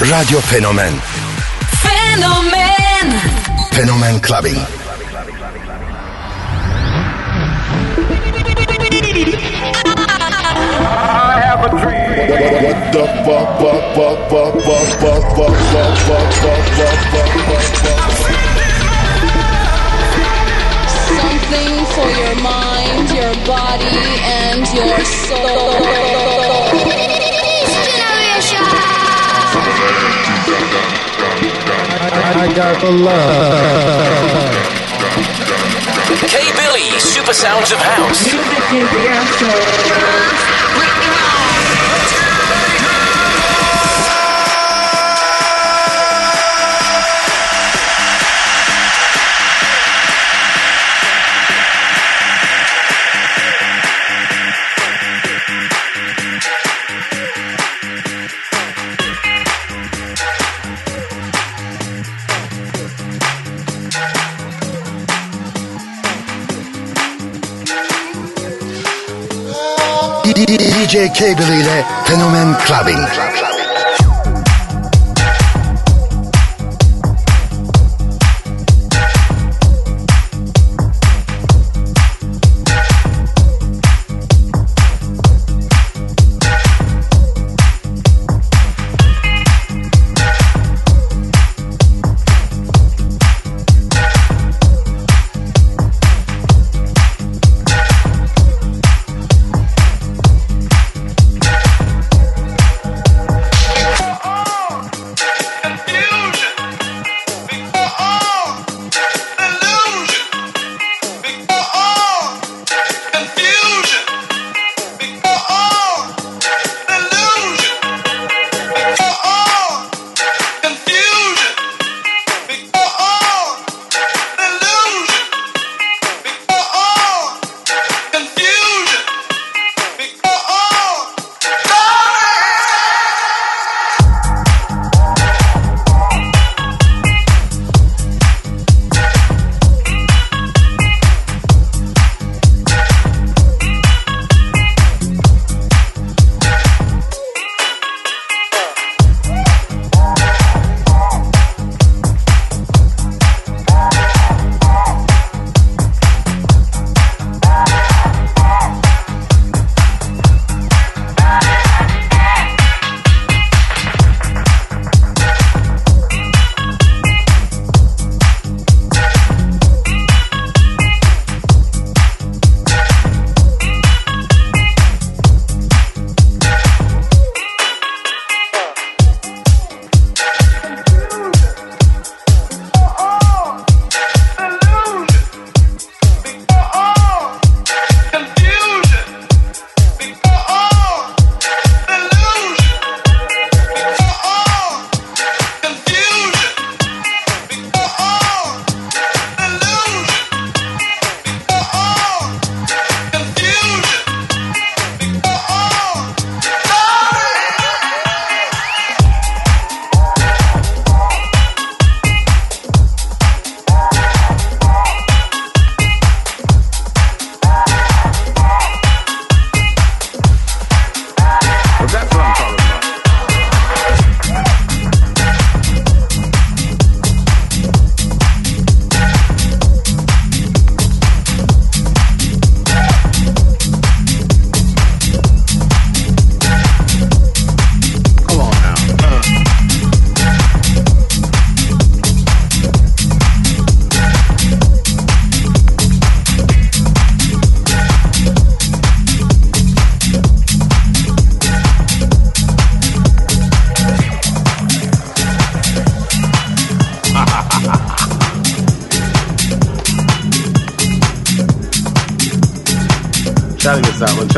Radio Fenomen Fenomen Fenomen Clubbing. I have a dream. What the fuck, fuck, fuck, fuck, fuck, fuck, fuck, fuck, fuck, fuck, fuck, fuck, fuck, fuck. Something for your mind, your body, and your soul. I got the love. K Billy, Super Sounds of House. DJ Cable ile Fenomen Clubbing. That's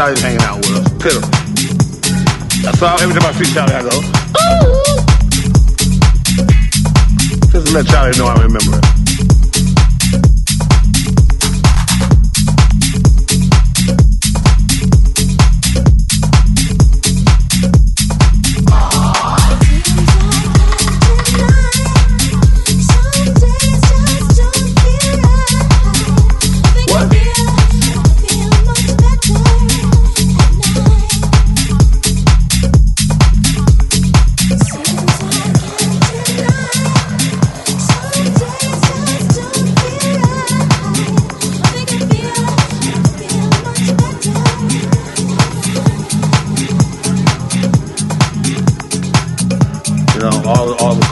When Charlie's hanging out with us, pitiful. That's all. Every time I see Charlie, I go, ooh. Just to let Charlie know I remember it.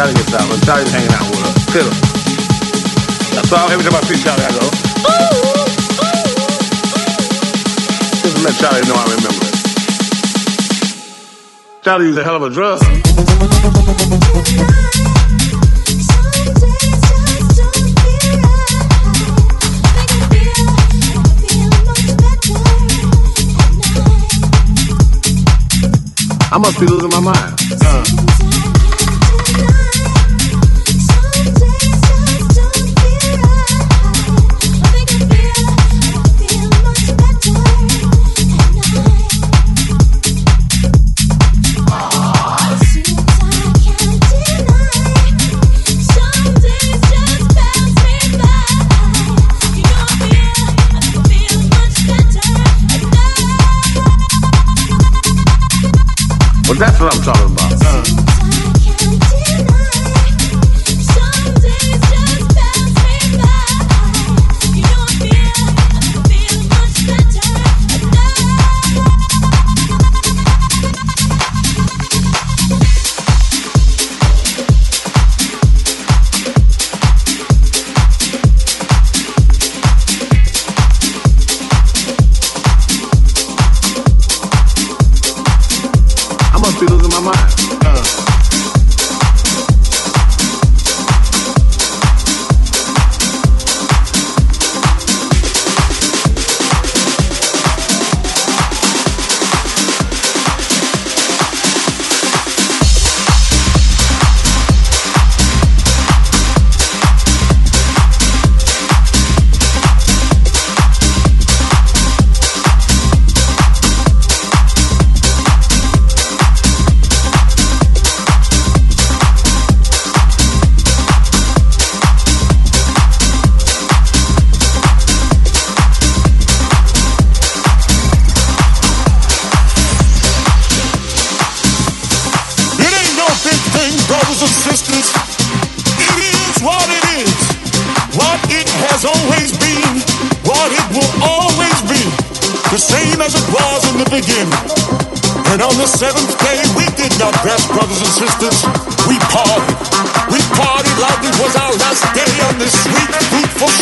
Charlie gets out, but Charlie's hanging out with us. Fiddle. That's why every time I see Charlie, I go, just let Charlie know I remember it. Charlie used a hell of a drug. I must be losing my mind.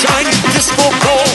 Fruitful, shiny disco ball.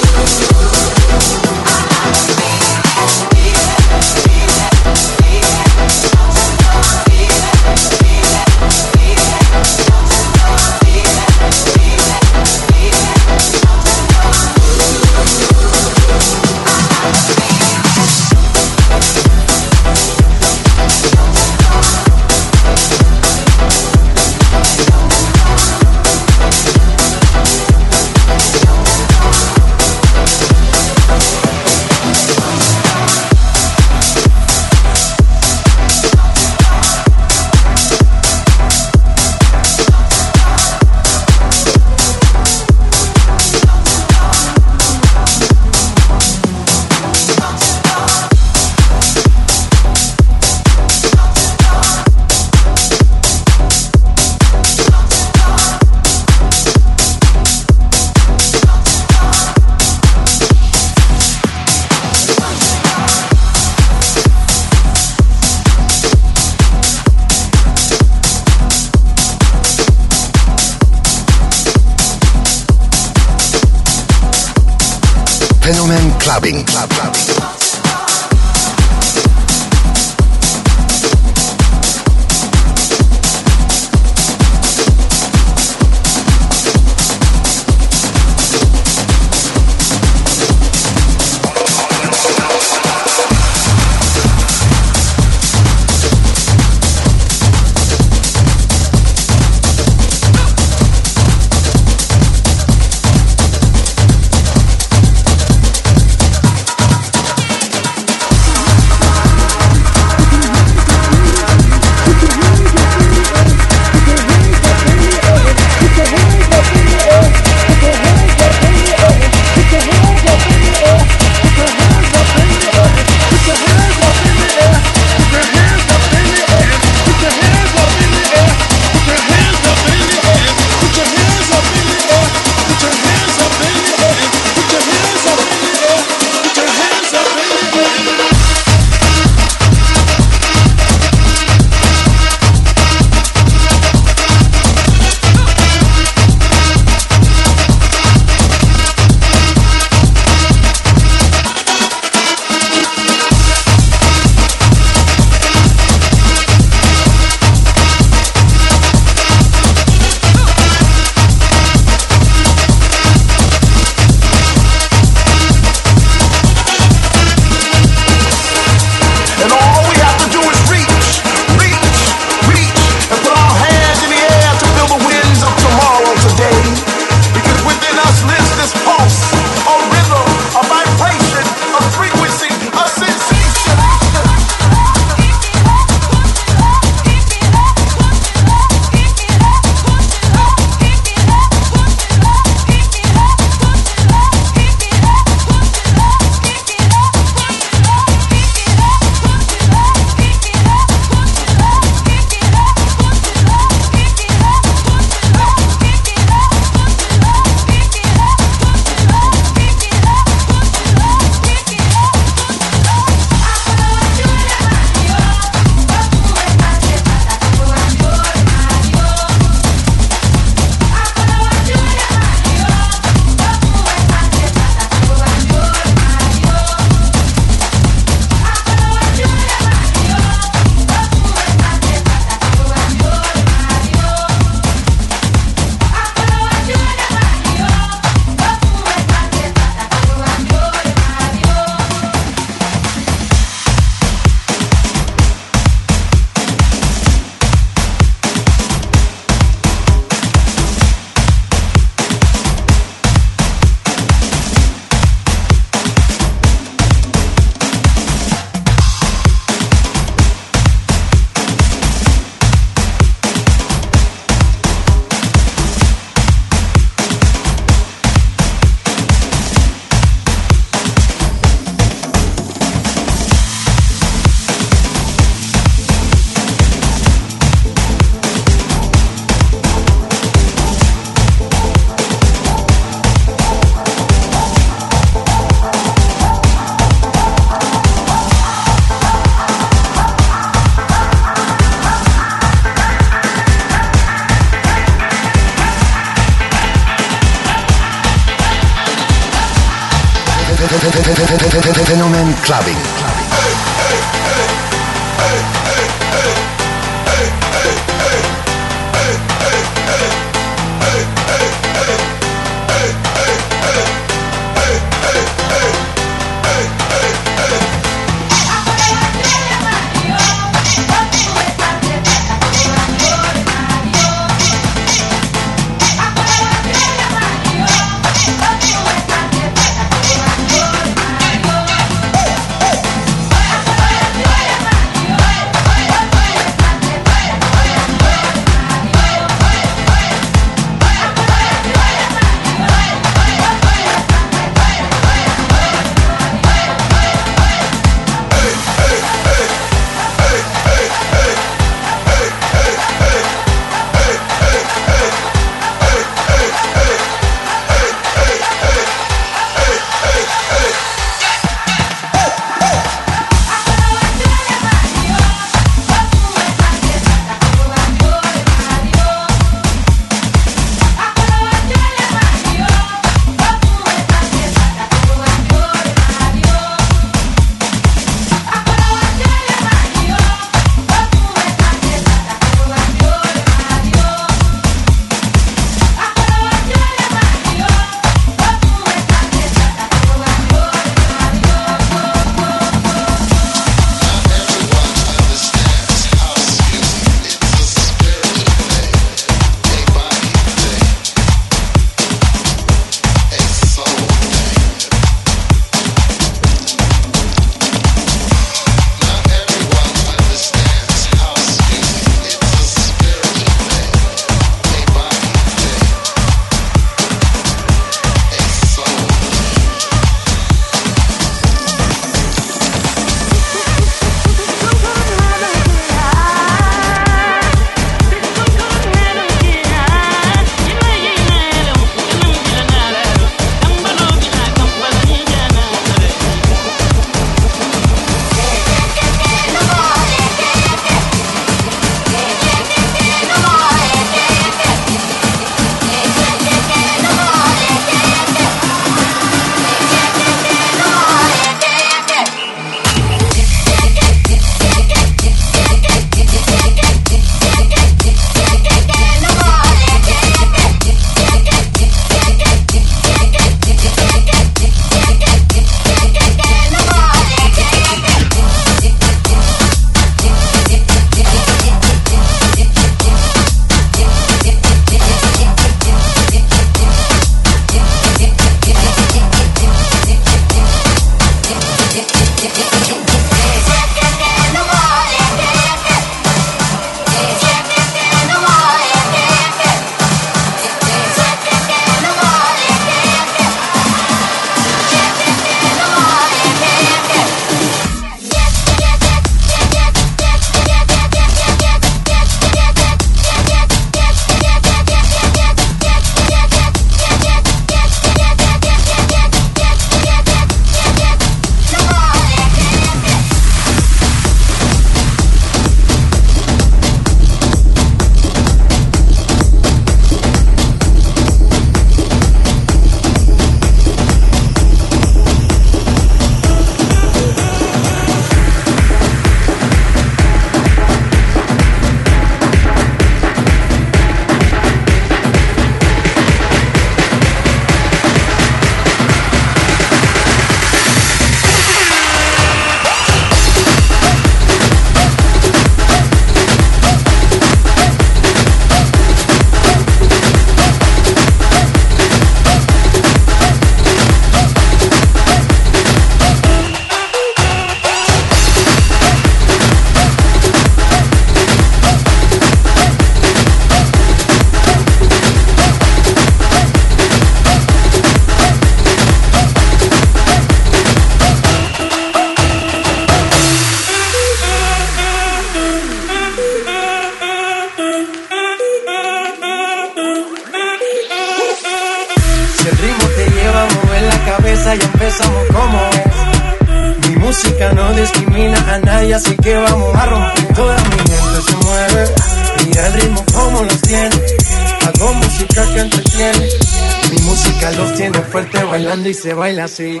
Se baila así.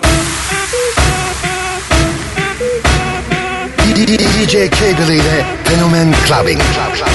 DJ K. Fenomen Clubbing. Club. Club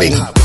clubbing.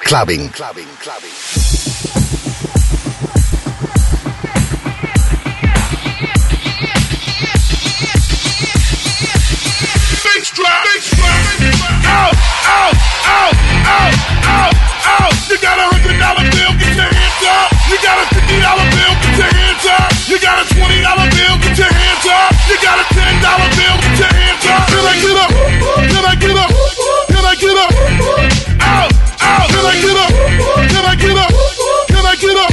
clubbing. clubbing. clubbing, drop, out, out, out, out, out, out. You got a hundred dollar bill, get your hands up. You got a fifty dollar bill, get your hands up. You got a twenty dollar bill, get your hands up. You got a ten dollar bill, get your hands up. Can I get up? Can I get up? Can I get up? I get up? Can I get up? Can I get up?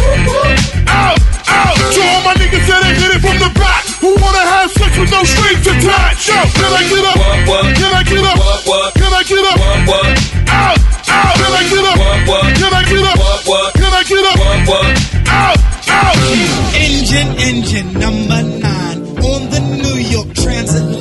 Out, out. To all my niggas that ain't hit it from the back. Who wanna have sex with no strings attached? Yo, can I get up? Can I get up? Can I get up? Out, out. Can I get up? Can I get up? Can I get up? Out, out. Engine, engine number nine on the New York Transit.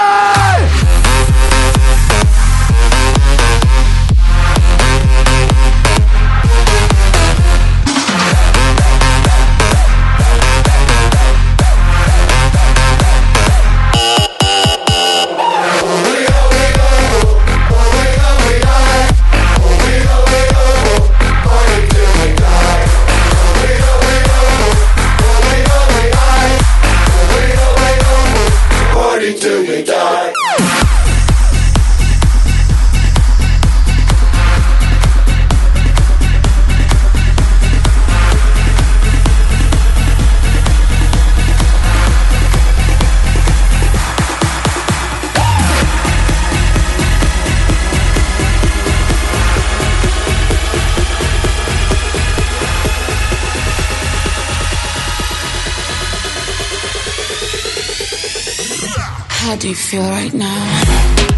light. How do you feel right now?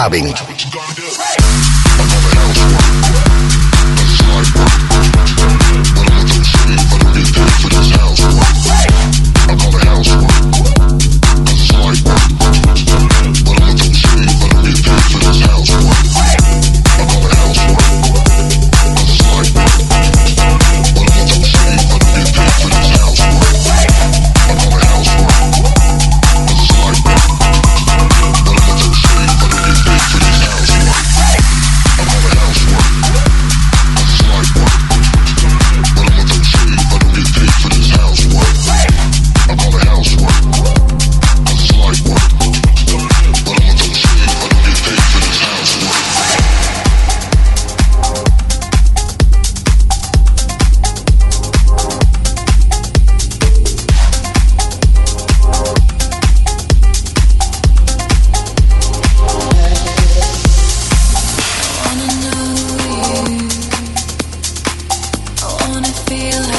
saben. Clubbing.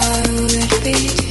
clubbing.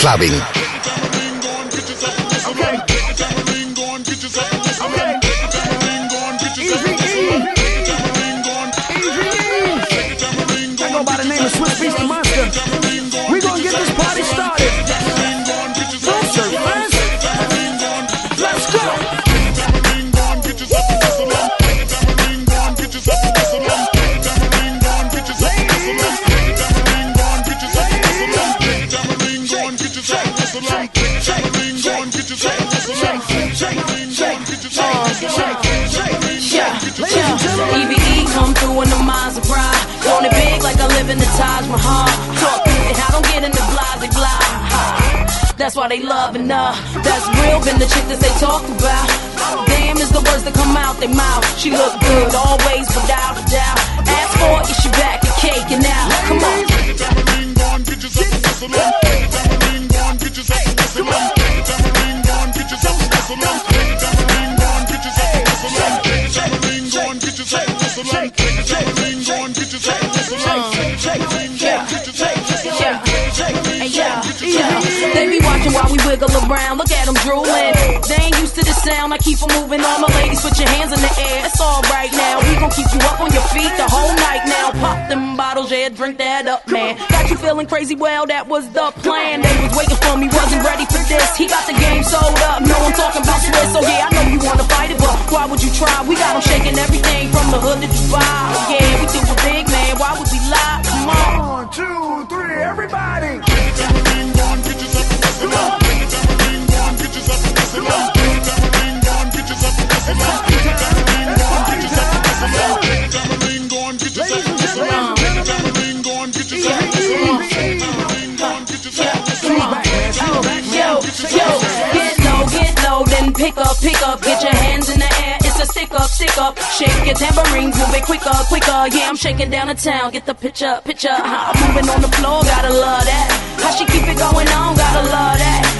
Clubbing. That's why they loving her. That's real, been the chick that they talk about. Damn is the words that come out their mouth. She look good, always without a doubt. Ask for it, she back and cake and now. Come on. We wiggle around. Look at them drooling. They ain't used to the sound. I keep them moving. All my ladies, put your hands in the air. It's all right now. We gon' keep you up on your feet the whole night now. Pop them bottles, yeah, drink that up, man. Got you feeling crazy? Well, that was the plan. They was waiting for me, wasn't ready for this. He got the game sold up. No, I'm talking about Swiss. So yeah, I know you wanna fight it, but why would you try? We got them shaking everything from the hood to Dubai. Yeah, we do a big man. Why would we lie? Come on. One, two, three, everybody. Pick up, pick up, get your hands in the air. It's a stick up, stick up. Shake your tambourines, move it quicker, quicker. Yeah, I'm shaking down the town. Get the picture, picture. Huh, moving on the floor, gotta love that. How she keep it going on, gotta love that.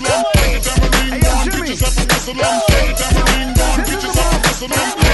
Hey, yo, Jimmy.